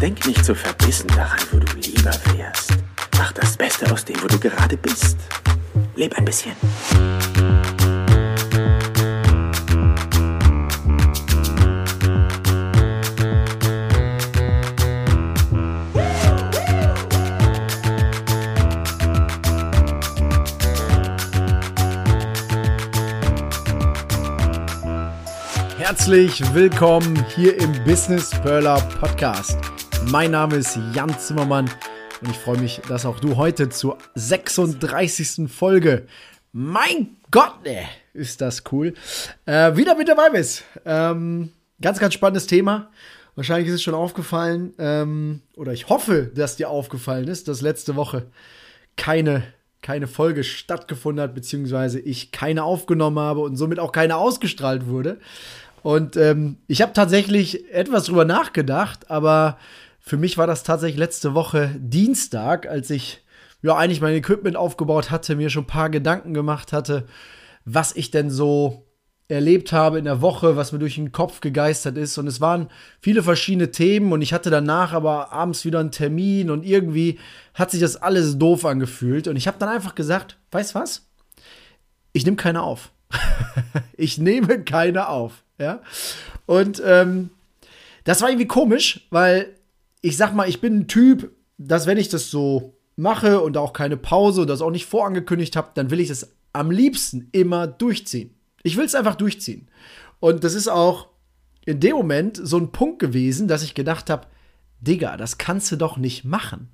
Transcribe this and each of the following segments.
Denk nicht so verbissen daran, wo du lieber wärst. Mach das Beste aus dem, wo du gerade bist. Leb ein bisschen. Herzlich willkommen hier im Business Perler Podcast. Mein Name ist Jan Zimmermann und ich freue mich, dass auch du heute zur 36. Folge, mein Gott, ne, ist das cool, äh, wieder mit dabei bist. Ähm, ganz, ganz spannendes Thema. Wahrscheinlich ist es schon aufgefallen, ähm, oder ich hoffe, dass dir aufgefallen ist, dass letzte Woche keine keine Folge stattgefunden hat, beziehungsweise ich keine aufgenommen habe und somit auch keine ausgestrahlt wurde. Und ähm, ich habe tatsächlich etwas drüber nachgedacht, aber für mich war das tatsächlich letzte Woche Dienstag, als ich ja eigentlich mein Equipment aufgebaut hatte, mir schon ein paar Gedanken gemacht hatte, was ich denn so erlebt habe in der Woche, was mir durch den Kopf gegeistert ist. Und es waren viele verschiedene Themen und ich hatte danach aber abends wieder einen Termin und irgendwie hat sich das alles doof angefühlt. Und ich habe dann einfach gesagt, weißt was? Ich nehme keine auf. ich nehme keine auf. Ja. Und ähm, das war irgendwie komisch, weil ich sag mal, ich bin ein Typ, dass wenn ich das so mache und auch keine Pause und das auch nicht vorangekündigt habe, dann will ich es am liebsten immer durchziehen. Ich will es einfach durchziehen. Und das ist auch in dem Moment so ein Punkt gewesen, dass ich gedacht habe, Digga, das kannst du doch nicht machen.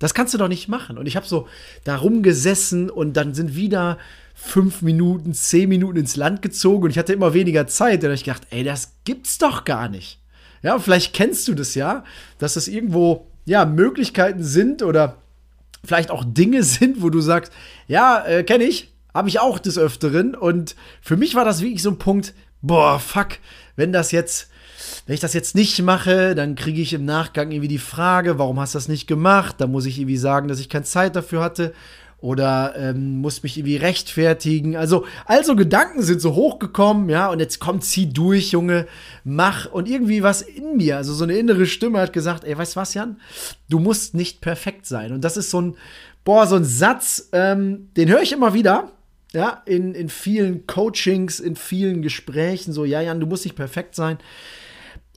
Das kannst du doch nicht machen. Und ich habe so da rumgesessen und dann sind wieder fünf Minuten, zehn Minuten ins Land gezogen und ich hatte immer weniger Zeit. Habe ich gedacht, ey, das gibt's doch gar nicht. Ja, vielleicht kennst du das ja, dass das irgendwo, ja, Möglichkeiten sind oder vielleicht auch Dinge sind, wo du sagst, ja, äh, kenne ich, habe ich auch des Öfteren. Und für mich war das wirklich so ein Punkt, boah, fuck, wenn das jetzt, wenn ich das jetzt nicht mache, dann kriege ich im Nachgang irgendwie die Frage, warum hast du das nicht gemacht? Da muss ich irgendwie sagen, dass ich keine Zeit dafür hatte oder ähm, muss mich irgendwie rechtfertigen. Also, also Gedanken sind so hochgekommen, ja, und jetzt kommt, zieh durch, Junge, mach. Und irgendwie was in mir, also so eine innere Stimme hat gesagt, ey, weißt du was, Jan? Du musst nicht perfekt sein. Und das ist so ein, boah, so ein Satz, ähm, den höre ich immer wieder. Ja, in, in vielen Coachings, in vielen Gesprächen, so, ja, Jan, du musst nicht perfekt sein.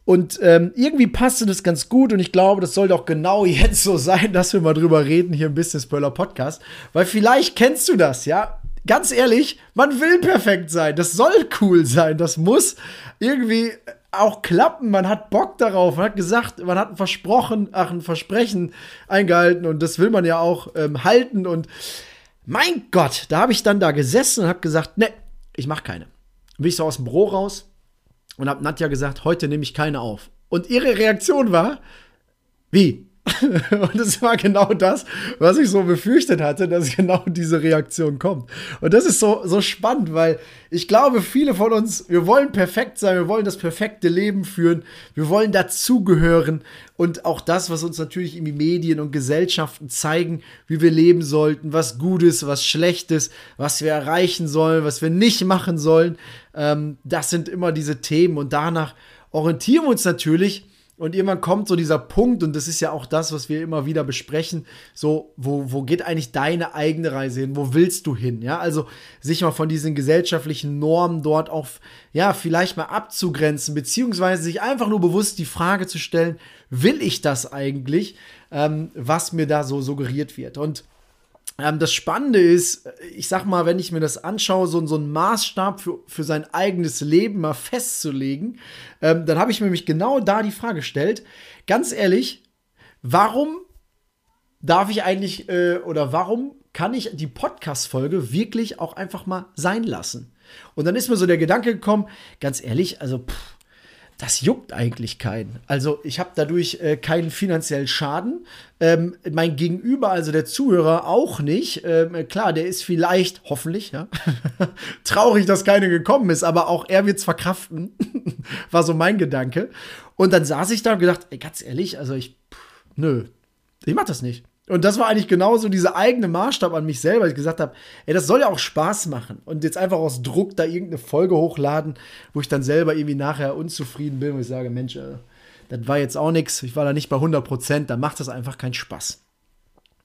Und ähm, irgendwie passte das ganz gut und ich glaube, das sollte auch genau jetzt so sein, dass wir mal drüber reden hier im Business Böller Podcast. Weil vielleicht kennst du das, ja? Ganz ehrlich, man will perfekt sein. Das soll cool sein. Das muss irgendwie auch klappen. Man hat Bock darauf. Man hat gesagt, man hat ein Versprochen, ach, ein Versprechen eingehalten und das will man ja auch ähm, halten. Und mein Gott, da habe ich dann da gesessen und habe gesagt, ne, ich mache keine. Bin ich so aus dem Büro raus, und habe Nadja gesagt, heute nehme ich keine auf. Und ihre Reaktion war, wie? und es war genau das, was ich so befürchtet hatte, dass genau diese Reaktion kommt. Und das ist so, so spannend, weil ich glaube, viele von uns, wir wollen perfekt sein, wir wollen das perfekte Leben führen, wir wollen dazugehören und auch das, was uns natürlich in die Medien und Gesellschaften zeigen, wie wir leben sollten, was Gutes, was Schlechtes, was wir erreichen sollen, was wir nicht machen sollen, ähm, das sind immer diese Themen und danach orientieren wir uns natürlich und irgendwann kommt so dieser Punkt, und das ist ja auch das, was wir immer wieder besprechen, so, wo, wo geht eigentlich deine eigene Reise hin? Wo willst du hin? Ja, also sich mal von diesen gesellschaftlichen Normen dort auch, ja, vielleicht mal abzugrenzen, beziehungsweise sich einfach nur bewusst die Frage zu stellen, will ich das eigentlich, ähm, was mir da so suggeriert wird? Und das Spannende ist, ich sag mal, wenn ich mir das anschaue, so, so einen Maßstab für, für sein eigenes Leben mal festzulegen, ähm, dann habe ich mir nämlich genau da die Frage gestellt, ganz ehrlich, warum darf ich eigentlich äh, oder warum kann ich die Podcast-Folge wirklich auch einfach mal sein lassen? Und dann ist mir so der Gedanke gekommen, ganz ehrlich, also pff, das juckt eigentlich keinen. Also ich habe dadurch äh, keinen finanziellen Schaden. Ähm, mein Gegenüber, also der Zuhörer, auch nicht. Ähm, klar, der ist vielleicht, hoffentlich, ja, traurig, dass keine gekommen ist, aber auch er wird's verkraften, war so mein Gedanke. Und dann saß ich da und gedacht, ey, ganz ehrlich, also ich, pff, nö, ich mach das nicht. Und das war eigentlich genauso dieser eigene Maßstab an mich selber, ich gesagt habe, ey, das soll ja auch Spaß machen. Und jetzt einfach aus Druck da irgendeine Folge hochladen, wo ich dann selber irgendwie nachher unzufrieden bin, wo ich sage, Mensch, äh, das war jetzt auch nichts, ich war da nicht bei 100 Prozent, dann macht das einfach keinen Spaß.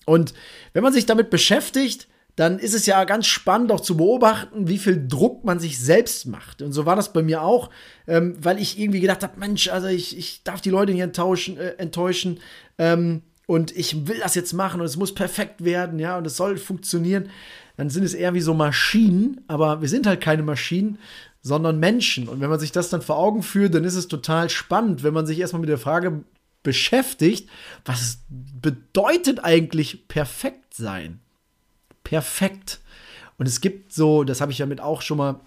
Und wenn man sich damit beschäftigt, dann ist es ja ganz spannend auch zu beobachten, wie viel Druck man sich selbst macht. Und so war das bei mir auch, ähm, weil ich irgendwie gedacht habe, Mensch, also ich, ich darf die Leute nicht enttäuschen, äh, enttäuschen ähm, und ich will das jetzt machen und es muss perfekt werden, ja, und es soll funktionieren. Dann sind es eher wie so Maschinen, aber wir sind halt keine Maschinen, sondern Menschen. Und wenn man sich das dann vor Augen führt, dann ist es total spannend, wenn man sich erstmal mit der Frage beschäftigt, was bedeutet eigentlich perfekt sein? Perfekt. Und es gibt so, das habe ich ja mit auch schon mal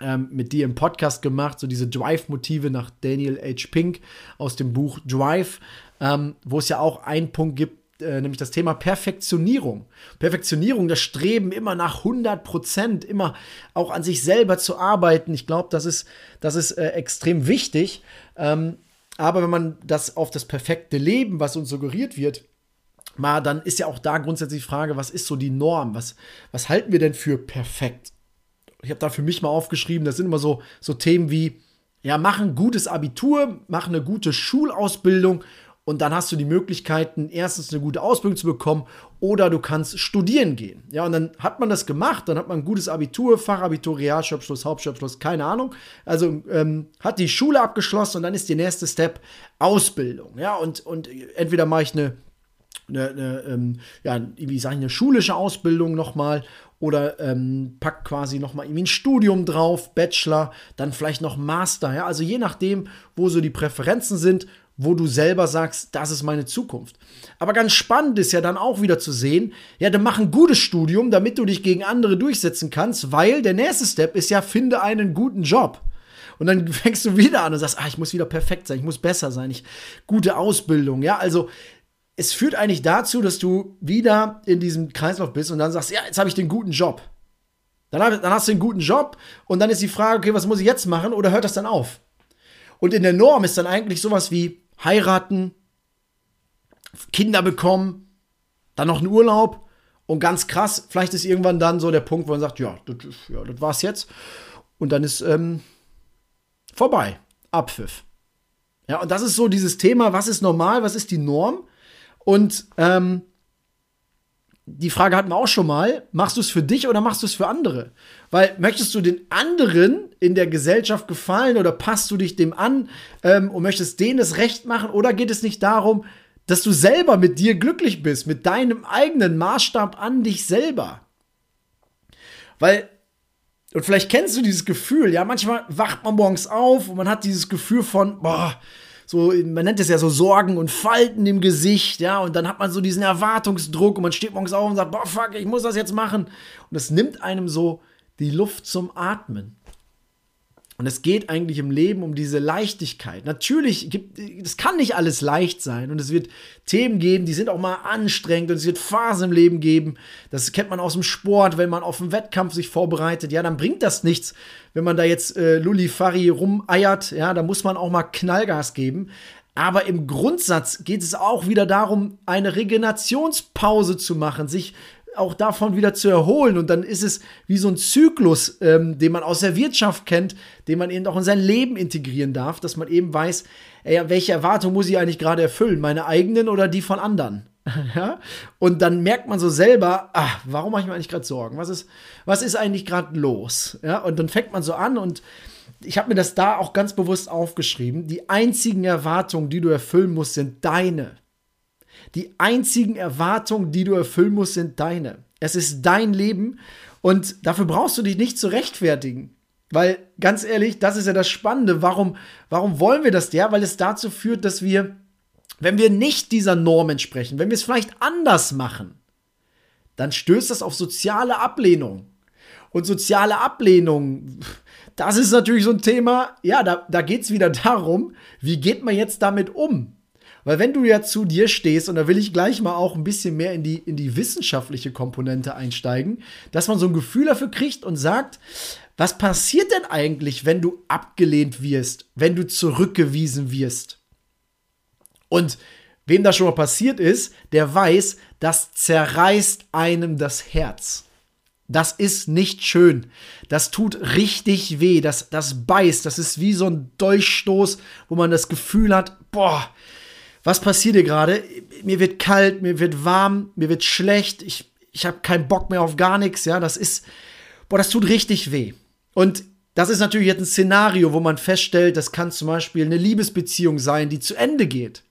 ähm, mit dir im Podcast gemacht, so diese Drive-Motive nach Daniel H. Pink aus dem Buch Drive, ähm, wo es ja auch einen Punkt gibt, äh, nämlich das Thema Perfektionierung. Perfektionierung, das Streben immer nach 100 Prozent, immer auch an sich selber zu arbeiten. Ich glaube, das ist, das ist äh, extrem wichtig. Ähm, aber wenn man das auf das perfekte Leben, was uns suggeriert wird, mal, dann ist ja auch da grundsätzlich die Frage, was ist so die Norm? Was, was halten wir denn für perfekt? Ich habe da für mich mal aufgeschrieben, das sind immer so, so Themen wie, ja, mach ein gutes Abitur, mach eine gute Schulausbildung und dann hast du die Möglichkeiten, erstens eine gute Ausbildung zu bekommen oder du kannst studieren gehen. Ja, und dann hat man das gemacht, dann hat man ein gutes Abitur, Fachabitur, Realschulabschluss, Hauptschulabschluss, keine Ahnung. Also ähm, hat die Schule abgeschlossen und dann ist der nächste Step Ausbildung. Ja, und, und entweder mache ich eine, eine, eine ähm, ja, wie sage ich, eine schulische Ausbildung nochmal oder ähm, packt quasi nochmal irgendwie ein Studium drauf, Bachelor, dann vielleicht noch Master, ja, also je nachdem, wo so die Präferenzen sind, wo du selber sagst, das ist meine Zukunft. Aber ganz spannend ist ja dann auch wieder zu sehen, ja, dann mach ein gutes Studium, damit du dich gegen andere durchsetzen kannst, weil der nächste Step ist ja, finde einen guten Job. Und dann fängst du wieder an und sagst, ah, ich muss wieder perfekt sein, ich muss besser sein, ich gute Ausbildung, ja, also es führt eigentlich dazu, dass du wieder in diesem Kreislauf bist und dann sagst, ja, jetzt habe ich den guten Job. Dann, hab, dann hast du einen guten Job und dann ist die Frage, okay, was muss ich jetzt machen oder hört das dann auf? Und in der Norm ist dann eigentlich sowas wie, heiraten, Kinder bekommen, dann noch einen Urlaub und ganz krass, vielleicht ist irgendwann dann so der Punkt, wo man sagt, ja, das, ja, das war's jetzt. Und dann ist ähm, vorbei. Abpfiff. Ja, und das ist so dieses Thema, was ist normal, was ist die Norm? Und ähm, die Frage hatten wir auch schon mal, machst du es für dich oder machst du es für andere? Weil möchtest du den anderen in der Gesellschaft gefallen oder passt du dich dem an ähm, und möchtest denen das Recht machen oder geht es nicht darum, dass du selber mit dir glücklich bist, mit deinem eigenen Maßstab an dich selber? Weil, und vielleicht kennst du dieses Gefühl, ja, manchmal wacht man morgens auf und man hat dieses Gefühl von, boah, so, man nennt es ja so Sorgen und Falten im Gesicht, ja, und dann hat man so diesen Erwartungsdruck und man steht morgens auf und sagt, boah, fuck, ich muss das jetzt machen. Und es nimmt einem so die Luft zum Atmen. Und es geht eigentlich im Leben um diese Leichtigkeit. Natürlich es kann nicht alles leicht sein und es wird Themen geben, die sind auch mal anstrengend und es wird Phasen im Leben geben. Das kennt man aus dem Sport, wenn man auf einen Wettkampf sich vorbereitet. Ja, dann bringt das nichts, wenn man da jetzt äh, Lulifari rumeiert. Ja, da muss man auch mal Knallgas geben. Aber im Grundsatz geht es auch wieder darum, eine Regenerationspause zu machen, sich auch davon wieder zu erholen. Und dann ist es wie so ein Zyklus, ähm, den man aus der Wirtschaft kennt, den man eben auch in sein Leben integrieren darf, dass man eben weiß, ey, welche Erwartungen muss ich eigentlich gerade erfüllen? Meine eigenen oder die von anderen? ja? Und dann merkt man so selber, ach, warum mache ich mir eigentlich gerade Sorgen? Was ist, was ist eigentlich gerade los? Ja? Und dann fängt man so an und ich habe mir das da auch ganz bewusst aufgeschrieben. Die einzigen Erwartungen, die du erfüllen musst, sind deine. Die einzigen Erwartungen, die du erfüllen musst, sind deine. Es ist dein Leben und dafür brauchst du dich nicht zu rechtfertigen. Weil, ganz ehrlich, das ist ja das Spannende. Warum, warum wollen wir das? Ja, weil es dazu führt, dass wir, wenn wir nicht dieser Norm entsprechen, wenn wir es vielleicht anders machen, dann stößt das auf soziale Ablehnung. Und soziale Ablehnung, das ist natürlich so ein Thema, ja, da, da geht es wieder darum, wie geht man jetzt damit um? Weil wenn du ja zu dir stehst, und da will ich gleich mal auch ein bisschen mehr in die, in die wissenschaftliche Komponente einsteigen, dass man so ein Gefühl dafür kriegt und sagt, was passiert denn eigentlich, wenn du abgelehnt wirst, wenn du zurückgewiesen wirst? Und wem das schon mal passiert ist, der weiß, das zerreißt einem das Herz. Das ist nicht schön. Das tut richtig weh. Das, das beißt. Das ist wie so ein Dolchstoß, wo man das Gefühl hat, boah, was passiert hier gerade? Mir wird kalt, mir wird warm, mir wird schlecht. Ich, ich habe keinen Bock mehr auf gar nichts. Ja, das ist, boah, das tut richtig weh. Und das ist natürlich jetzt ein Szenario, wo man feststellt, das kann zum Beispiel eine Liebesbeziehung sein, die zu Ende geht.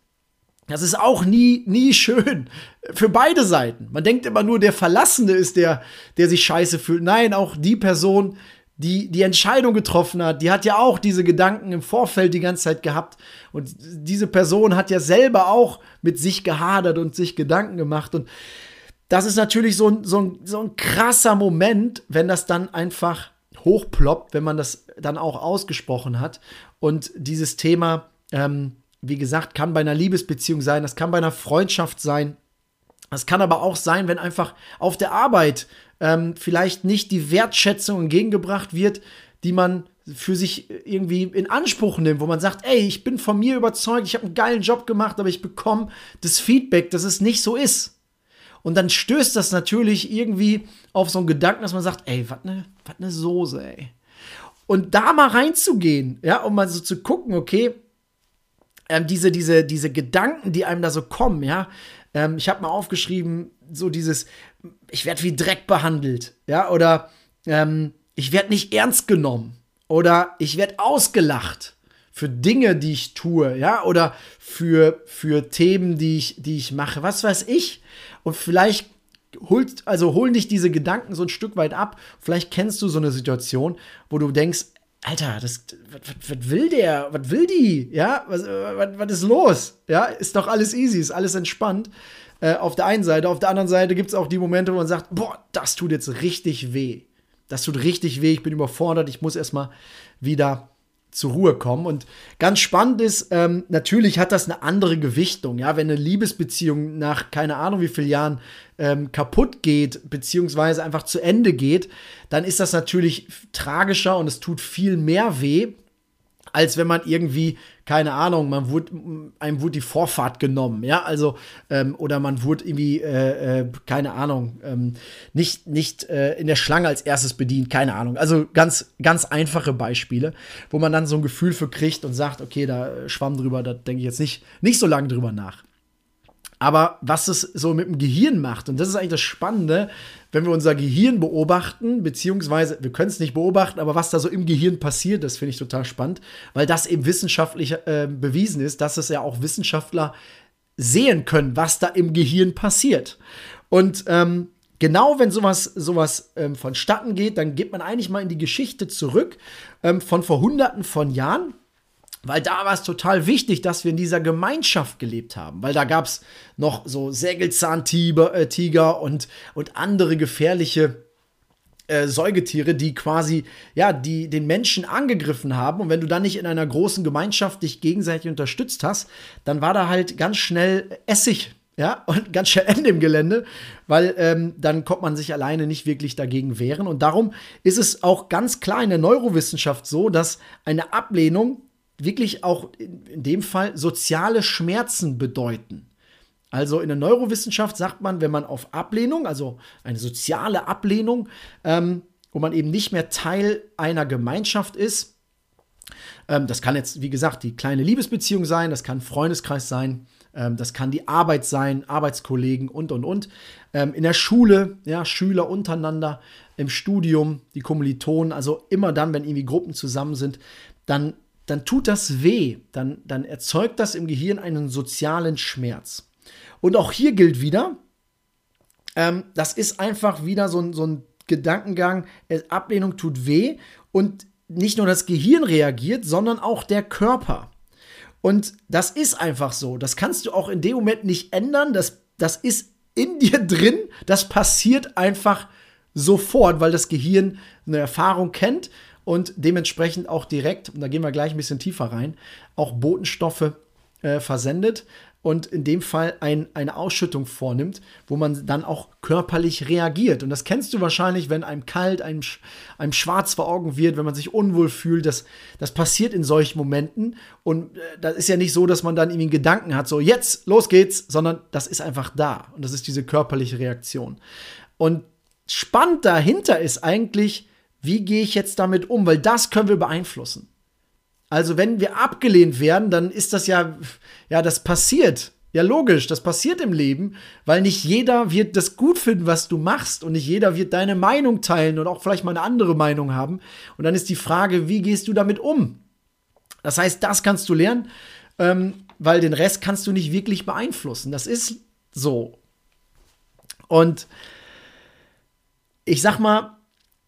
Das ist auch nie, nie schön. Für beide Seiten. Man denkt immer nur, der Verlassene ist der, der sich scheiße fühlt. Nein, auch die Person, die die Entscheidung getroffen hat, die hat ja auch diese Gedanken im Vorfeld die ganze Zeit gehabt. Und diese Person hat ja selber auch mit sich gehadert und sich Gedanken gemacht. Und das ist natürlich so ein, so ein, so ein krasser Moment, wenn das dann einfach hochploppt, wenn man das dann auch ausgesprochen hat. Und dieses Thema, ähm, wie gesagt, kann bei einer Liebesbeziehung sein, das kann bei einer Freundschaft sein. Das kann aber auch sein, wenn einfach auf der Arbeit ähm, vielleicht nicht die Wertschätzung entgegengebracht wird, die man für sich irgendwie in Anspruch nimmt, wo man sagt, ey, ich bin von mir überzeugt, ich habe einen geilen Job gemacht, aber ich bekomme das Feedback, dass es nicht so ist. Und dann stößt das natürlich irgendwie auf so einen Gedanken, dass man sagt, ey, was ne, was ne Soße, ey. Und da mal reinzugehen, ja, um mal so zu gucken, okay, ähm, diese, diese, diese Gedanken, die einem da so kommen, ja. Ähm, ich habe mal aufgeschrieben, so dieses, ich werde wie Dreck behandelt, ja, oder ähm, ich werde nicht ernst genommen oder ich werde ausgelacht für Dinge, die ich tue, ja, oder für, für Themen, die ich, die ich mache, was weiß ich. Und vielleicht holt, also holen dich diese Gedanken so ein Stück weit ab. Vielleicht kennst du so eine Situation, wo du denkst, Alter, das, was, will der? Was will die? Ja, was, was, was ist los? Ja, ist doch alles easy, ist alles entspannt. Äh, auf der einen Seite. Auf der anderen Seite gibt es auch die Momente, wo man sagt, boah, das tut jetzt richtig weh. Das tut richtig weh, ich bin überfordert, ich muss erstmal wieder zur Ruhe kommen. Und ganz spannend ist, ähm, natürlich hat das eine andere Gewichtung. Ja, wenn eine Liebesbeziehung nach keine Ahnung wie vielen Jahren ähm, kaputt geht, beziehungsweise einfach zu Ende geht, dann ist das natürlich tragischer und es tut viel mehr weh, als wenn man irgendwie, keine Ahnung, man wurde, einem wurde die Vorfahrt genommen, ja, also, ähm, oder man wurde irgendwie, äh, äh, keine Ahnung, ähm, nicht, nicht äh, in der Schlange als erstes bedient, keine Ahnung. Also ganz, ganz einfache Beispiele, wo man dann so ein Gefühl für kriegt und sagt, okay, da schwamm drüber, da denke ich jetzt nicht, nicht so lange drüber nach. Aber was es so mit dem Gehirn macht, und das ist eigentlich das Spannende, wenn wir unser Gehirn beobachten, beziehungsweise wir können es nicht beobachten, aber was da so im Gehirn passiert, das finde ich total spannend, weil das eben wissenschaftlich äh, bewiesen ist, dass es ja auch Wissenschaftler sehen können, was da im Gehirn passiert. Und ähm, genau wenn sowas, sowas ähm, vonstatten geht, dann geht man eigentlich mal in die Geschichte zurück ähm, von vor hunderten von Jahren. Weil da war es total wichtig, dass wir in dieser Gemeinschaft gelebt haben. Weil da gab es noch so Sägelzahntiger äh, und, und andere gefährliche äh, Säugetiere, die quasi, ja, die den Menschen angegriffen haben. Und wenn du dann nicht in einer großen Gemeinschaft dich gegenseitig unterstützt hast, dann war da halt ganz schnell Essig ja, und ganz schnell Ende im Gelände, weil ähm, dann kommt man sich alleine nicht wirklich dagegen wehren. Und darum ist es auch ganz klar in der Neurowissenschaft so, dass eine Ablehnung wirklich auch in, dem Fall soziale Schmerzen bedeuten. Also in der Neurowissenschaft sagt man, wenn man auf Ablehnung, also eine soziale Ablehnung, ähm, wo man eben nicht mehr Teil einer Gemeinschaft ist, ähm, das kann jetzt, wie gesagt, die kleine Liebesbeziehung sein, das kann Freundeskreis sein, ähm, das kann die Arbeit sein, Arbeitskollegen und, und, und. Ähm, in der Schule, ja, Schüler untereinander, im Studium, die Kommilitonen, also immer dann, wenn irgendwie Gruppen zusammen sind, dann dann tut das weh, dann, dann erzeugt das im Gehirn einen sozialen Schmerz. Und auch hier gilt wieder, ähm, das ist einfach wieder so ein, so ein Gedankengang, äh, Ablehnung tut weh und nicht nur das Gehirn reagiert, sondern auch der Körper. Und das ist einfach so. Das kannst du auch in dem Moment nicht ändern. Das, das ist in dir drin. Das passiert einfach sofort, weil das Gehirn eine Erfahrung kennt und dementsprechend auch direkt, und da gehen wir gleich ein bisschen tiefer rein, auch Botenstoffe äh, versendet und in dem Fall ein, eine Ausschüttung vornimmt, wo man dann auch körperlich reagiert. Und das kennst du wahrscheinlich, wenn einem kalt, einem, einem schwarz vor Augen wird, wenn man sich unwohl fühlt. Das, das passiert in solchen Momenten. Und äh, das ist ja nicht so, dass man dann irgendwie einen Gedanken hat, so jetzt, los geht's, sondern das ist einfach da. Und das ist diese körperliche Reaktion. Und spannend dahinter ist eigentlich, wie gehe ich jetzt damit um? Weil das können wir beeinflussen. Also wenn wir abgelehnt werden, dann ist das ja, ja, das passiert. Ja, logisch, das passiert im Leben, weil nicht jeder wird das gut finden, was du machst und nicht jeder wird deine Meinung teilen und auch vielleicht mal eine andere Meinung haben. Und dann ist die Frage, wie gehst du damit um? Das heißt, das kannst du lernen, ähm, weil den Rest kannst du nicht wirklich beeinflussen. Das ist so. Und ich sag mal,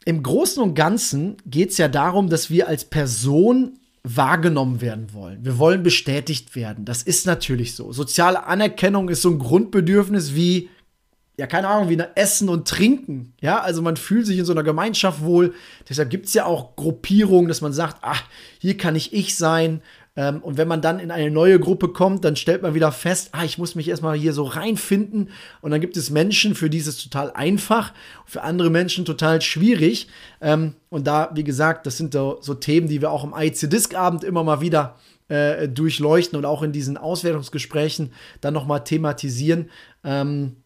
im Großen und Ganzen geht es ja darum, dass wir als Person wahrgenommen werden wollen. Wir wollen bestätigt werden. Das ist natürlich so. Soziale Anerkennung ist so ein Grundbedürfnis wie, ja, keine Ahnung, wie Essen und Trinken. Ja, also man fühlt sich in so einer Gemeinschaft wohl. Deshalb gibt es ja auch Gruppierungen, dass man sagt, ach, hier kann ich ich sein. Ähm, und wenn man dann in eine neue Gruppe kommt, dann stellt man wieder fest, ah, ich muss mich erstmal hier so reinfinden. Und dann gibt es Menschen, für die ist es total einfach, für andere Menschen total schwierig. Ähm, und da, wie gesagt, das sind so, so Themen, die wir auch im IC-Disc-Abend immer mal wieder äh, durchleuchten und auch in diesen Auswertungsgesprächen dann nochmal thematisieren, ähm,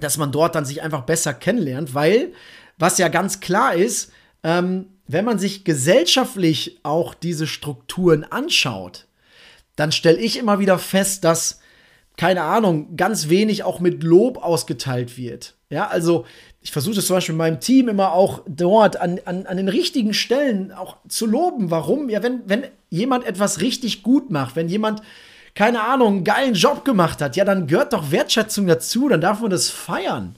dass man dort dann sich einfach besser kennenlernt, weil was ja ganz klar ist, ähm, wenn man sich gesellschaftlich auch diese Strukturen anschaut, dann stelle ich immer wieder fest, dass, keine Ahnung, ganz wenig auch mit Lob ausgeteilt wird. Ja, also ich versuche das zum Beispiel in meinem Team immer auch dort an, an, an den richtigen Stellen auch zu loben. Warum? Ja, wenn, wenn jemand etwas richtig gut macht, wenn jemand, keine Ahnung, einen geilen Job gemacht hat, ja, dann gehört doch Wertschätzung dazu, dann darf man das feiern.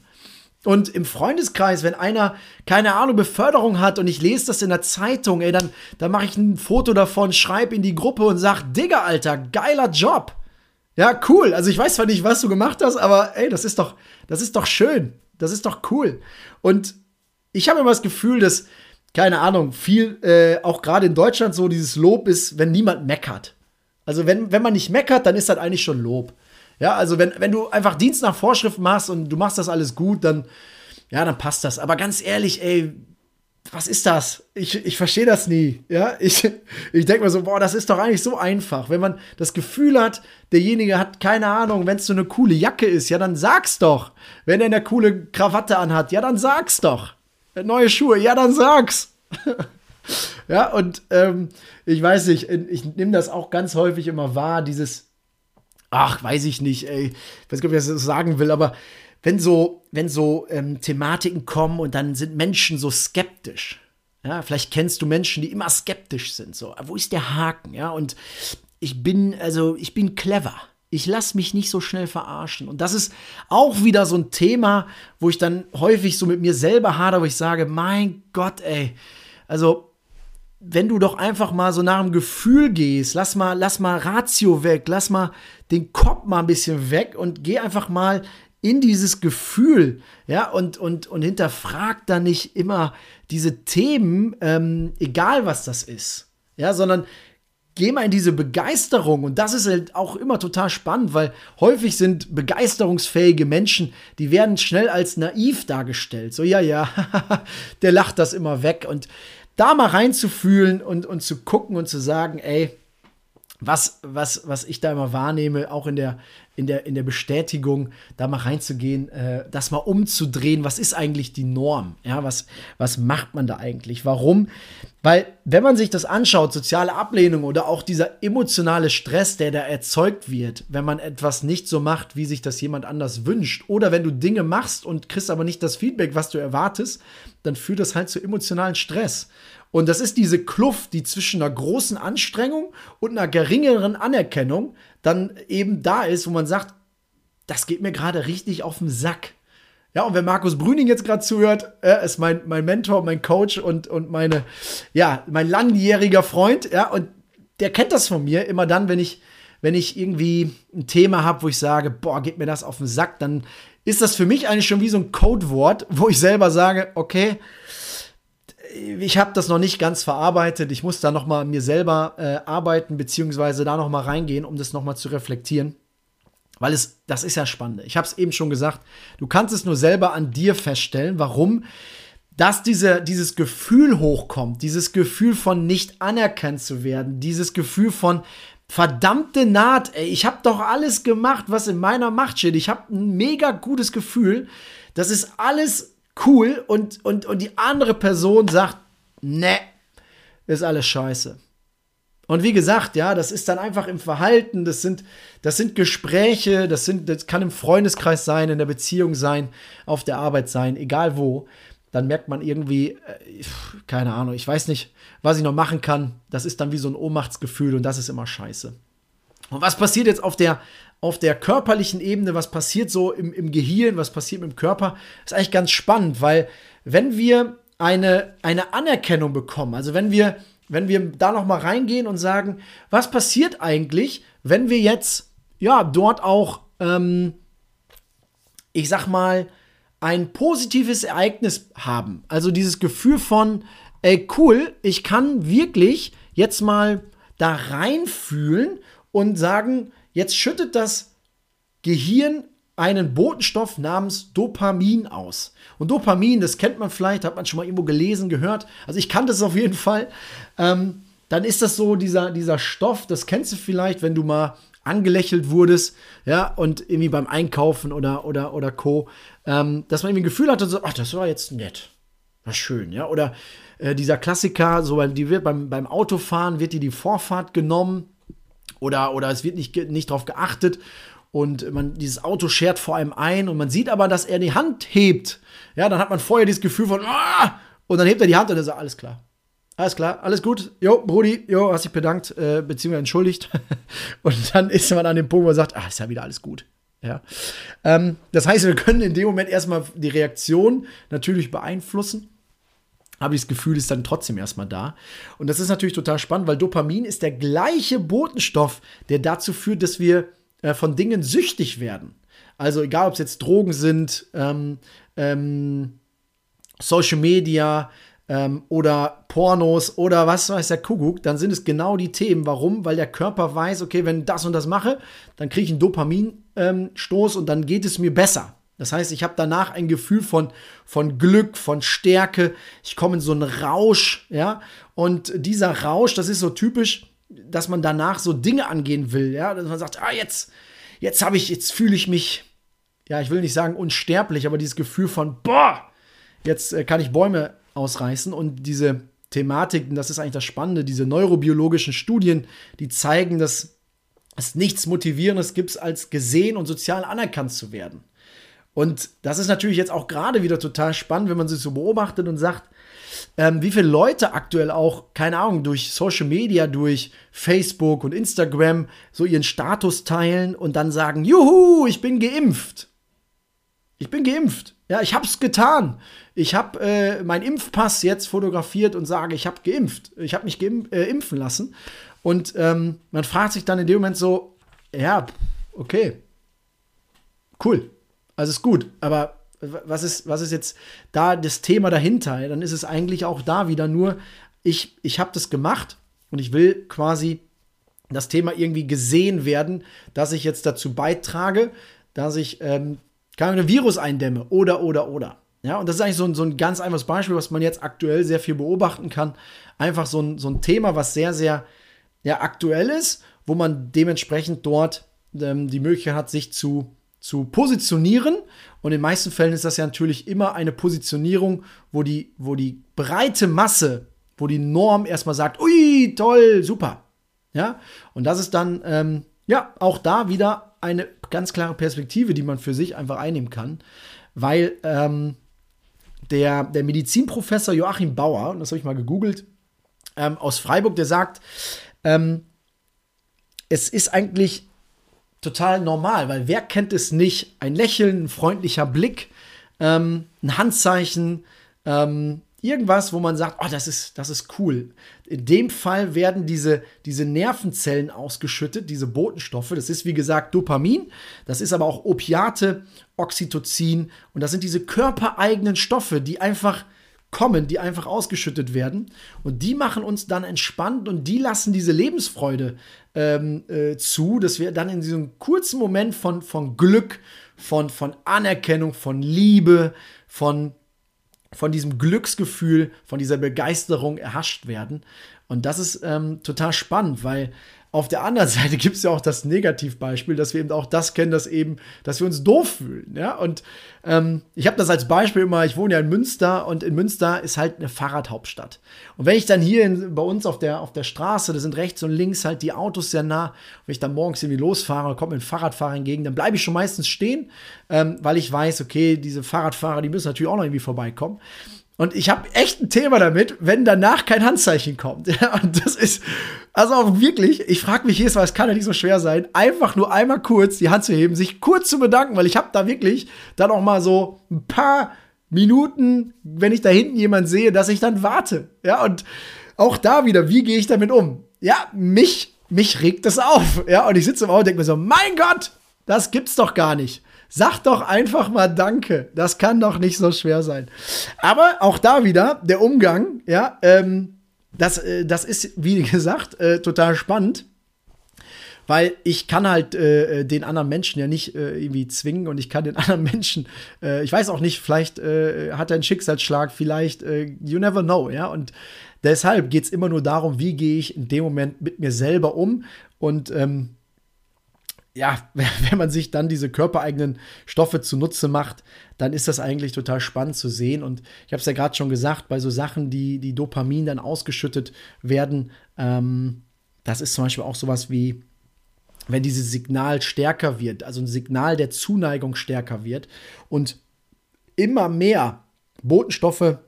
Und im Freundeskreis, wenn einer, keine Ahnung, Beförderung hat und ich lese das in der Zeitung, ey, dann, dann mache ich ein Foto davon, schreibe in die Gruppe und sag, Digga, Alter, geiler Job. Ja, cool. Also ich weiß zwar nicht, was du gemacht hast, aber ey, das ist doch, das ist doch schön. Das ist doch cool. Und ich habe immer das Gefühl, dass, keine Ahnung, viel, äh, auch gerade in Deutschland so dieses Lob ist, wenn niemand meckert. Also wenn, wenn man nicht meckert, dann ist das eigentlich schon Lob. Ja, also wenn, wenn du einfach Dienst nach Vorschrift machst und du machst das alles gut, dann, ja, dann passt das. Aber ganz ehrlich, ey, was ist das? Ich, ich verstehe das nie. Ja, ich, ich denke mir so, boah, das ist doch eigentlich so einfach. Wenn man das Gefühl hat, derjenige hat keine Ahnung, wenn es so eine coole Jacke ist, ja, dann sag's doch. Wenn er eine coole Krawatte anhat, ja, dann sag's doch. Neue Schuhe, ja, dann sag's. ja, und ähm, ich weiß nicht, ich nehme das auch ganz häufig immer wahr, dieses, ach, weiß ich nicht, ey, ich weiß nicht, ob ich das sagen will, aber wenn so, wenn so ähm, Thematiken kommen und dann sind Menschen so skeptisch, ja, vielleicht kennst du Menschen, die immer skeptisch sind, so, wo ist der Haken, ja, und ich bin, also, ich bin clever. Ich lasse mich nicht so schnell verarschen. Und das ist auch wieder so ein Thema, wo ich dann häufig so mit mir selber hader, wo ich sage, mein Gott, ey, also wenn du doch einfach mal so nach dem Gefühl gehst, lass mal, lass mal Ratio weg, lass mal den Kopf mal ein bisschen weg und geh einfach mal in dieses Gefühl, ja, und, und, und hinterfrag dann nicht immer diese Themen, ähm, egal was das ist, ja, sondern geh mal in diese Begeisterung und das ist halt auch immer total spannend, weil häufig sind begeisterungsfähige Menschen, die werden schnell als naiv dargestellt. So, ja, ja, der lacht das immer weg und da mal reinzufühlen und, und zu gucken und zu sagen, ey, was, was, was ich da immer wahrnehme, auch in der, in der, in der Bestätigung, da mal reinzugehen, äh, das mal umzudrehen, was ist eigentlich die Norm? Ja, was, was macht man da eigentlich? Warum? Weil, wenn man sich das anschaut, soziale Ablehnung oder auch dieser emotionale Stress, der da erzeugt wird, wenn man etwas nicht so macht, wie sich das jemand anders wünscht, oder wenn du Dinge machst und kriegst aber nicht das Feedback, was du erwartest, dann führt das halt zu emotionalen Stress. Und das ist diese Kluft, die zwischen einer großen Anstrengung und einer geringeren Anerkennung dann eben da ist, wo man sagt, das geht mir gerade richtig auf den Sack. Ja, und wenn Markus Brüning jetzt gerade zuhört, er ist mein, mein Mentor, mein Coach und, und meine, ja, mein langjähriger Freund, ja, und der kennt das von mir immer dann, wenn ich, wenn ich irgendwie ein Thema habe, wo ich sage, boah, geht mir das auf den Sack, dann ist das für mich eigentlich schon wie so ein Codewort, wo ich selber sage, okay, ich habe das noch nicht ganz verarbeitet. Ich muss da noch mal mir selber äh, arbeiten beziehungsweise da noch mal reingehen, um das noch mal zu reflektieren, weil es das ist ja spannend. Ich habe es eben schon gesagt. Du kannst es nur selber an dir feststellen, warum dass diese, dieses Gefühl hochkommt, dieses Gefühl von nicht anerkannt zu werden, dieses Gefühl von verdammte Naht, ey, ich habe doch alles gemacht, was in meiner Macht steht. Ich habe ein mega gutes Gefühl. Das ist alles cool und, und, und die andere Person sagt, ne, ist alles scheiße. Und wie gesagt, ja, das ist dann einfach im Verhalten, das sind, das sind Gespräche, das, sind, das kann im Freundeskreis sein, in der Beziehung sein, auf der Arbeit sein, egal wo. Dann merkt man irgendwie, äh, keine Ahnung, ich weiß nicht, was ich noch machen kann. Das ist dann wie so ein Ohnmachtsgefühl und das ist immer scheiße. Und was passiert jetzt auf der, auf der körperlichen Ebene? Was passiert so im, im Gehirn? Was passiert mit dem Körper? Ist eigentlich ganz spannend, weil wenn wir eine, eine Anerkennung bekommen, also wenn wir wenn wir da noch mal reingehen und sagen, was passiert eigentlich, wenn wir jetzt ja dort auch, ähm, ich sag mal, ein positives Ereignis haben. Also dieses Gefühl von, ey cool, ich kann wirklich jetzt mal da reinfühlen und sagen, jetzt schüttet das Gehirn einen Botenstoff namens Dopamin aus. Und Dopamin, das kennt man vielleicht, hat man schon mal irgendwo gelesen, gehört. Also ich kannte es auf jeden Fall. Ähm, dann ist das so dieser, dieser Stoff, das kennst du vielleicht, wenn du mal angelächelt wurdest, ja, und irgendwie beim Einkaufen oder, oder, oder Co., ähm, dass man irgendwie ein Gefühl hatte, so, ach, das war jetzt nett. War schön, ja. Oder äh, dieser Klassiker, so die wird beim, beim Autofahren wird dir die Vorfahrt genommen oder, oder es wird nicht, nicht drauf geachtet und man, dieses Auto schert vor einem ein und man sieht aber, dass er die Hand hebt. Ja, dann hat man vorher dieses Gefühl von, ah! und dann hebt er die Hand und er sagt, alles klar. Alles klar, alles gut. Jo, Brudi, jo, hast dich bedankt, äh, beziehungsweise entschuldigt. und dann ist man an dem Punkt, wo man sagt, ah, ist ja wieder alles gut. Ja. Ähm, das heißt, wir können in dem Moment erstmal die Reaktion natürlich beeinflussen. Aber das Gefühl ist dann trotzdem erstmal da. Und das ist natürlich total spannend, weil Dopamin ist der gleiche Botenstoff, der dazu führt, dass wir äh, von Dingen süchtig werden. Also egal, ob es jetzt Drogen sind, ähm, ähm, Social Media ähm, oder Pornos oder was weiß der Kuckuck, dann sind es genau die Themen. Warum? Weil der Körper weiß, okay, wenn ich das und das mache, dann kriege ich einen Dopaminstoß ähm, und dann geht es mir besser. Das heißt, ich habe danach ein Gefühl von, von Glück, von Stärke. Ich komme in so einen Rausch, ja. Und dieser Rausch, das ist so typisch dass man danach so Dinge angehen will, ja, dass man sagt, ah, jetzt, jetzt habe ich, jetzt fühle ich mich, ja, ich will nicht sagen unsterblich, aber dieses Gefühl von, boah, jetzt äh, kann ich Bäume ausreißen und diese Thematiken, das ist eigentlich das Spannende, diese neurobiologischen Studien, die zeigen, dass es nichts Motivierendes gibt, als gesehen und sozial anerkannt zu werden. Und das ist natürlich jetzt auch gerade wieder total spannend, wenn man sich so beobachtet und sagt, ähm, wie viele Leute aktuell auch, keine Ahnung, durch Social Media, durch Facebook und Instagram so ihren Status teilen und dann sagen, juhu, ich bin geimpft. Ich bin geimpft. Ja, ich hab's getan. Ich habe äh, meinen Impfpass jetzt fotografiert und sage, ich habe geimpft. Ich habe mich geimpf, äh, impfen lassen. Und ähm, man fragt sich dann in dem Moment so, ja, okay, cool, also ist gut, aber was ist, was ist jetzt da das Thema dahinter? Dann ist es eigentlich auch da wieder nur, ich, ich habe das gemacht und ich will quasi das Thema irgendwie gesehen werden, dass ich jetzt dazu beitrage, dass ich ähm, kein Virus eindämme oder, oder, oder. Ja, und das ist eigentlich so ein, so ein ganz einfaches Beispiel, was man jetzt aktuell sehr viel beobachten kann. Einfach so ein, so ein Thema, was sehr, sehr ja, aktuell ist, wo man dementsprechend dort ähm, die Möglichkeit hat, sich zu zu positionieren. Und in den meisten Fällen ist das ja natürlich immer eine Positionierung, wo die, wo die breite Masse, wo die Norm erstmal sagt, ui, toll, super. Ja, und das ist dann, ähm, ja, auch da wieder eine ganz klare Perspektive, die man für sich einfach einnehmen kann, weil ähm, der, der Medizinprofessor Joachim Bauer, und das habe ich mal gegoogelt, ähm, aus Freiburg, der sagt, ähm, es ist eigentlich total normal, weil wer kennt es nicht? Ein Lächeln, ein freundlicher Blick, ähm, ein Handzeichen, ähm, irgendwas, wo man sagt, oh, das ist, das ist cool. In dem Fall werden diese, diese Nervenzellen ausgeschüttet, diese Botenstoffe. Das ist wie gesagt Dopamin, das ist aber auch Opiate, Oxytocin und das sind diese körpereigenen Stoffe, die einfach kommen, die einfach ausgeschüttet werden. Und die machen uns dann entspannt und die lassen diese Lebensfreude ähm, äh, zu, dass wir dann in diesem kurzen Moment von, von Glück, von, von Anerkennung, von Liebe, von, von diesem Glücksgefühl, von dieser Begeisterung erhascht werden. Und das ist ähm, total spannend, weil auf der anderen Seite gibt es ja auch das Negativbeispiel, dass wir eben auch das kennen, dass eben, dass wir uns doof fühlen. Ja, und ähm, ich habe das als Beispiel immer, ich wohne ja in Münster und in Münster ist halt eine Fahrradhauptstadt. Und wenn ich dann hier in, bei uns auf der, auf der Straße, da sind rechts und links halt die Autos sehr nah, wenn ich dann morgens irgendwie losfahre, kommt mir ein Fahrradfahrer entgegen, dann bleibe ich schon meistens stehen, ähm, weil ich weiß, okay, diese Fahrradfahrer, die müssen natürlich auch noch irgendwie vorbeikommen. Und ich habe echt ein Thema damit, wenn danach kein Handzeichen kommt. und das ist, also auch wirklich, ich frage mich jedes Mal, es kann ja nicht so schwer sein, einfach nur einmal kurz die Hand zu heben, sich kurz zu bedanken, weil ich habe da wirklich dann auch mal so ein paar Minuten, wenn ich da hinten jemanden sehe, dass ich dann warte. Ja, und auch da wieder, wie gehe ich damit um? Ja, mich, mich regt das auf. Ja, und ich sitze im Auto und denke mir so, mein Gott, das gibt's doch gar nicht. Sag doch einfach mal Danke. Das kann doch nicht so schwer sein. Aber auch da wieder der Umgang, ja, ähm, das, äh, das ist, wie gesagt, äh, total spannend. Weil ich kann halt äh, den anderen Menschen ja nicht äh, irgendwie zwingen und ich kann den anderen Menschen, äh, ich weiß auch nicht, vielleicht äh, hat er einen Schicksalsschlag, vielleicht, you never know, ja. Und deshalb geht es immer nur darum, wie gehe ich in dem Moment mit mir selber um und ähm, ja, wenn man sich dann diese körpereigenen Stoffe zunutze macht, dann ist das eigentlich total spannend zu sehen. Und ich habe es ja gerade schon gesagt, bei so Sachen, die, die Dopamin dann ausgeschüttet werden, ähm, das ist zum Beispiel auch sowas wie, wenn dieses Signal stärker wird, also ein Signal der Zuneigung stärker wird und immer mehr Botenstoffe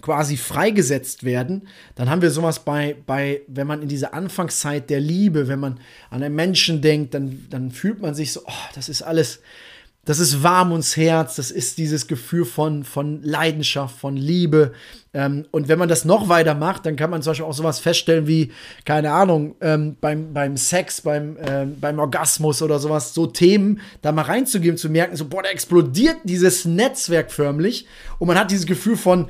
quasi freigesetzt werden, dann haben wir sowas bei, bei, wenn man in diese Anfangszeit der Liebe, wenn man an einen Menschen denkt, dann, dann fühlt man sich so, oh, das ist alles, das ist warm ums Herz, das ist dieses Gefühl von, von Leidenschaft, von Liebe. Ähm, und wenn man das noch weiter macht, dann kann man zum Beispiel auch sowas feststellen wie, keine Ahnung, ähm, beim, beim Sex, beim, ähm, beim Orgasmus oder sowas, so Themen da mal reinzugeben, zu merken, so, boah, da explodiert dieses Netzwerk förmlich und man hat dieses Gefühl von,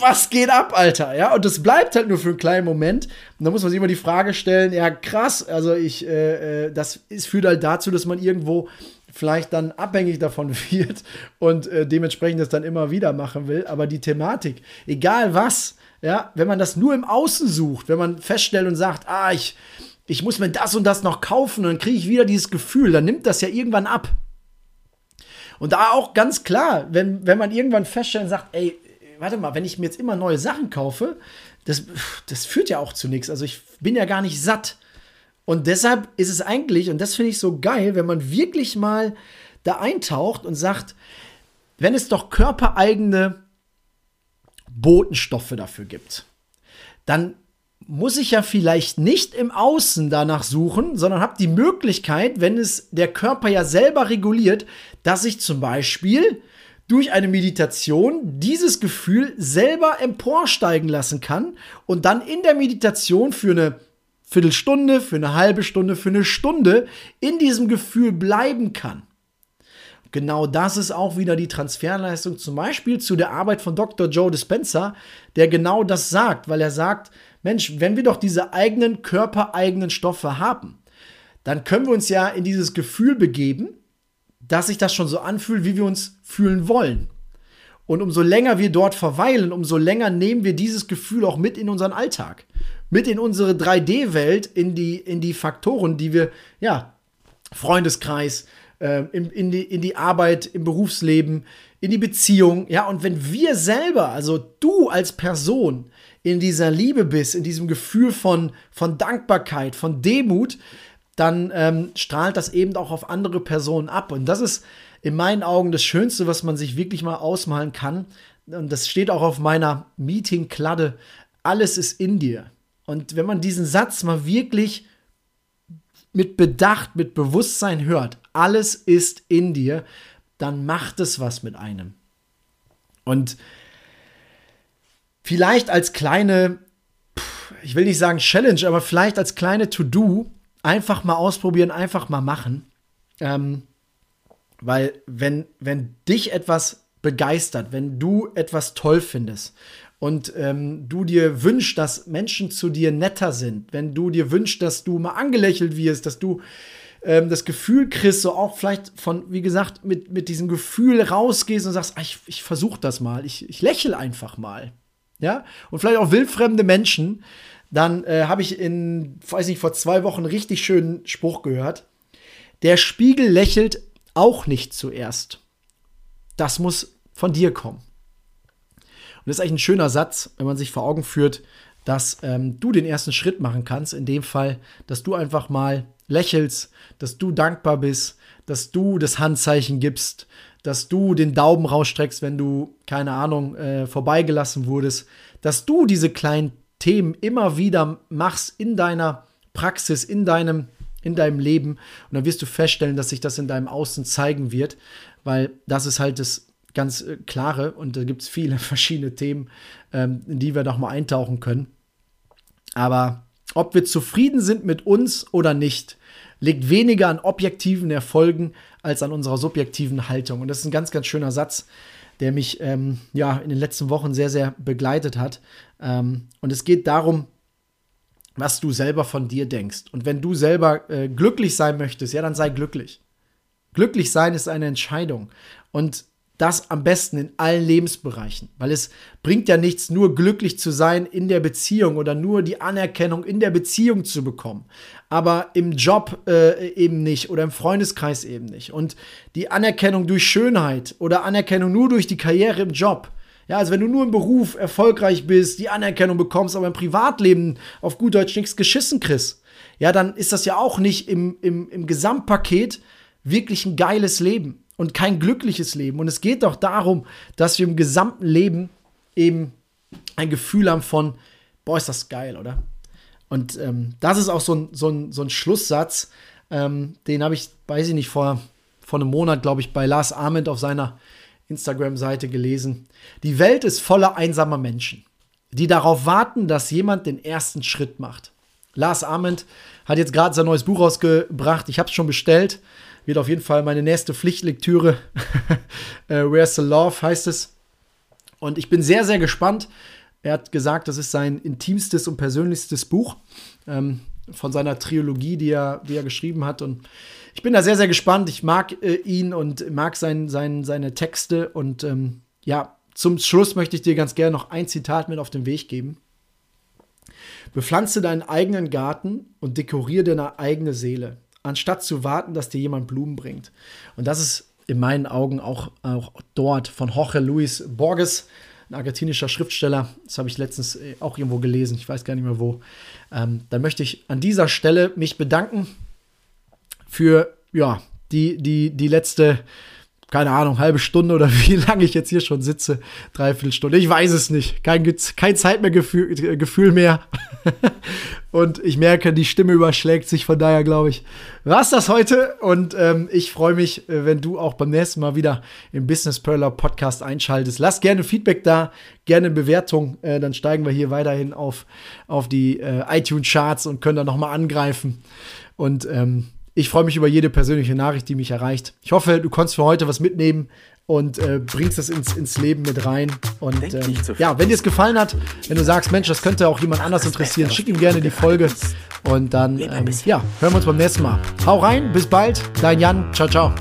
was geht ab, Alter? Ja, und das bleibt halt nur für einen kleinen Moment. Und da muss man sich immer die Frage stellen, ja, krass, also ich, äh, äh das ist, führt halt dazu, dass man irgendwo vielleicht dann abhängig davon wird und äh, dementsprechend das dann immer wieder machen will. Aber die Thematik, egal was, ja, wenn man das nur im Außen sucht, wenn man feststellt und sagt, ah, ich, ich muss mir das und das noch kaufen, dann kriege ich wieder dieses Gefühl, dann nimmt das ja irgendwann ab. Und da auch ganz klar, wenn, wenn man irgendwann feststellt und sagt, ey, warte mal, wenn ich mir jetzt immer neue Sachen kaufe, das, das führt ja auch zu nichts. Also ich bin ja gar nicht satt. Und deshalb ist es eigentlich, und das finde ich so geil, wenn man wirklich mal da eintaucht und sagt, wenn es doch körpereigene Botenstoffe dafür gibt, dann muss ich ja vielleicht nicht im Außen danach suchen, sondern habe die Möglichkeit, wenn es der Körper ja selber reguliert, dass ich zum Beispiel durch eine Meditation dieses Gefühl selber emporsteigen lassen kann und dann in der Meditation für eine Viertelstunde, für eine halbe Stunde, für eine Stunde in diesem Gefühl bleiben kann. Genau das ist auch wieder die Transferleistung zum Beispiel zu der Arbeit von Dr. Joe Dispenza, der genau das sagt, weil er sagt, Mensch, wenn wir doch diese eigenen körpereigenen Stoffe haben, dann können wir uns ja in dieses Gefühl begeben dass sich das schon so anfühlt, wie wir uns fühlen wollen. Und umso länger wir dort verweilen, umso länger nehmen wir dieses Gefühl auch mit in unseren Alltag. Mit in unsere 3D-Welt, in die, in die Faktoren, die wir, ja, Freundeskreis, äh, in, in, die, in die Arbeit, im Berufsleben, in die Beziehung. Ja, und wenn wir selber, also du als Person, in dieser Liebe bist, in diesem Gefühl von, von Dankbarkeit, von Demut, dann ähm, strahlt das eben auch auf andere Personen ab. Und das ist in meinen Augen das Schönste, was man sich wirklich mal ausmalen kann. Und das steht auch auf meiner Meeting-Kladde. Alles ist in dir. Und wenn man diesen Satz mal wirklich mit Bedacht, mit Bewusstsein hört, alles ist in dir, dann macht es was mit einem. Und vielleicht als kleine, ich will nicht sagen Challenge, aber vielleicht als kleine To-Do, einfach mal ausprobieren, einfach mal machen. Ähm, weil wenn, wenn dich etwas begeistert, wenn du etwas toll findest und ähm, du dir wünschst, dass Menschen zu dir netter sind, wenn du dir wünschst, dass du mal angelächelt wirst, dass du ähm, das Gefühl kriegst, so auch vielleicht von, wie gesagt, mit, mit diesem Gefühl rausgehst und sagst, ach, ich, ich versuche das mal, ich, ich lächle einfach mal. Ja, und vielleicht auch wildfremde Menschen, dann äh, habe ich in, weiß nicht, vor zwei Wochen richtig schönen Spruch gehört. Der Spiegel lächelt auch nicht zuerst. Das muss von dir kommen. Und das ist eigentlich ein schöner Satz, wenn man sich vor Augen führt, dass ähm, du den ersten Schritt machen kannst. In dem Fall, dass du einfach mal lächelst, dass du dankbar bist, dass du das Handzeichen gibst, dass du den Daumen rausstreckst, wenn du, keine Ahnung, äh, vorbeigelassen wurdest, dass du diese kleinen Themen immer wieder machst in deiner Praxis, in deinem, in deinem Leben. Und dann wirst du feststellen, dass sich das in deinem Außen zeigen wird, weil das ist halt das ganz äh, klare und da gibt es viele verschiedene Themen, ähm, in die wir noch mal eintauchen können. Aber ob wir zufrieden sind mit uns oder nicht, liegt weniger an objektiven Erfolgen als an unserer subjektiven Haltung. Und das ist ein ganz, ganz schöner Satz, der mich ähm, ja in den letzten Wochen sehr, sehr begleitet hat. Ähm, und es geht darum, was du selber von dir denkst. Und wenn du selber äh, glücklich sein möchtest, ja, dann sei glücklich. Glücklich sein ist eine Entscheidung. Und das am besten in allen Lebensbereichen, weil es bringt ja nichts, nur glücklich zu sein in der Beziehung oder nur die Anerkennung in der Beziehung zu bekommen, aber im Job äh, eben nicht oder im Freundeskreis eben nicht. Und die Anerkennung durch Schönheit oder Anerkennung nur durch die Karriere im Job. Ja, also wenn du nur im Beruf erfolgreich bist, die Anerkennung bekommst, aber im Privatleben auf gut Deutsch nichts geschissen kriegst, ja, dann ist das ja auch nicht im, im, im Gesamtpaket wirklich ein geiles Leben und kein glückliches Leben. Und es geht doch darum, dass wir im gesamten Leben eben ein Gefühl haben von, boah, ist das geil, oder? Und ähm, das ist auch so ein, so ein, so ein Schlusssatz, ähm, den habe ich, weiß ich nicht, vor, vor einem Monat, glaube ich, bei Lars Ahmed auf seiner Instagram-Seite gelesen. Die Welt ist voller einsamer Menschen, die darauf warten, dass jemand den ersten Schritt macht. Lars Ahmed hat jetzt gerade sein neues Buch rausgebracht. Ich habe es schon bestellt wird auf jeden Fall meine nächste Pflichtlektüre. äh, Where's the Love heißt es. Und ich bin sehr, sehr gespannt. Er hat gesagt, das ist sein intimstes und persönlichstes Buch ähm, von seiner Trilogie, die er, die er geschrieben hat. Und ich bin da sehr, sehr gespannt. Ich mag äh, ihn und mag sein, sein, seine Texte. Und ähm, ja, zum Schluss möchte ich dir ganz gerne noch ein Zitat mit auf den Weg geben. Bepflanze deinen eigenen Garten und dekoriere deine eigene Seele anstatt zu warten, dass dir jemand Blumen bringt. Und das ist in meinen Augen auch, auch dort von Jorge Luis Borges, ein argentinischer Schriftsteller. Das habe ich letztens äh, auch irgendwo gelesen, ich weiß gar nicht mehr wo. Ähm, dann möchte ich an dieser Stelle mich bedanken für ja, die, die, die letzte keine Ahnung, halbe Stunde oder wie lange ich jetzt hier schon sitze, dreiviertel Stunde. Ich weiß es nicht. Kein, kein Zeit mehr, Gefühl, Gefühl mehr. und ich merke, die Stimme überschlägt sich. Von daher glaube ich, war's das heute. Und ähm, ich freue mich, äh, wenn du auch beim nächsten Mal wieder im Business Perler Podcast einschaltest. Lass gerne Feedback da, gerne Bewertung. Äh, dann steigen wir hier weiterhin auf, auf die äh, iTunes Charts und können da nochmal angreifen. Und ähm, ich freue mich über jede persönliche Nachricht, die mich erreicht. Ich hoffe, du konntest für heute was mitnehmen und äh, bringst das ins, ins Leben mit rein. Und ähm, ja, wenn dir es gefallen hat, wenn du sagst, Mensch, das könnte auch jemand anders interessieren, schick ihm gerne die Folge. Und dann, ähm, ja, hören wir uns beim nächsten Mal. Hau rein, bis bald, dein Jan, ciao, ciao.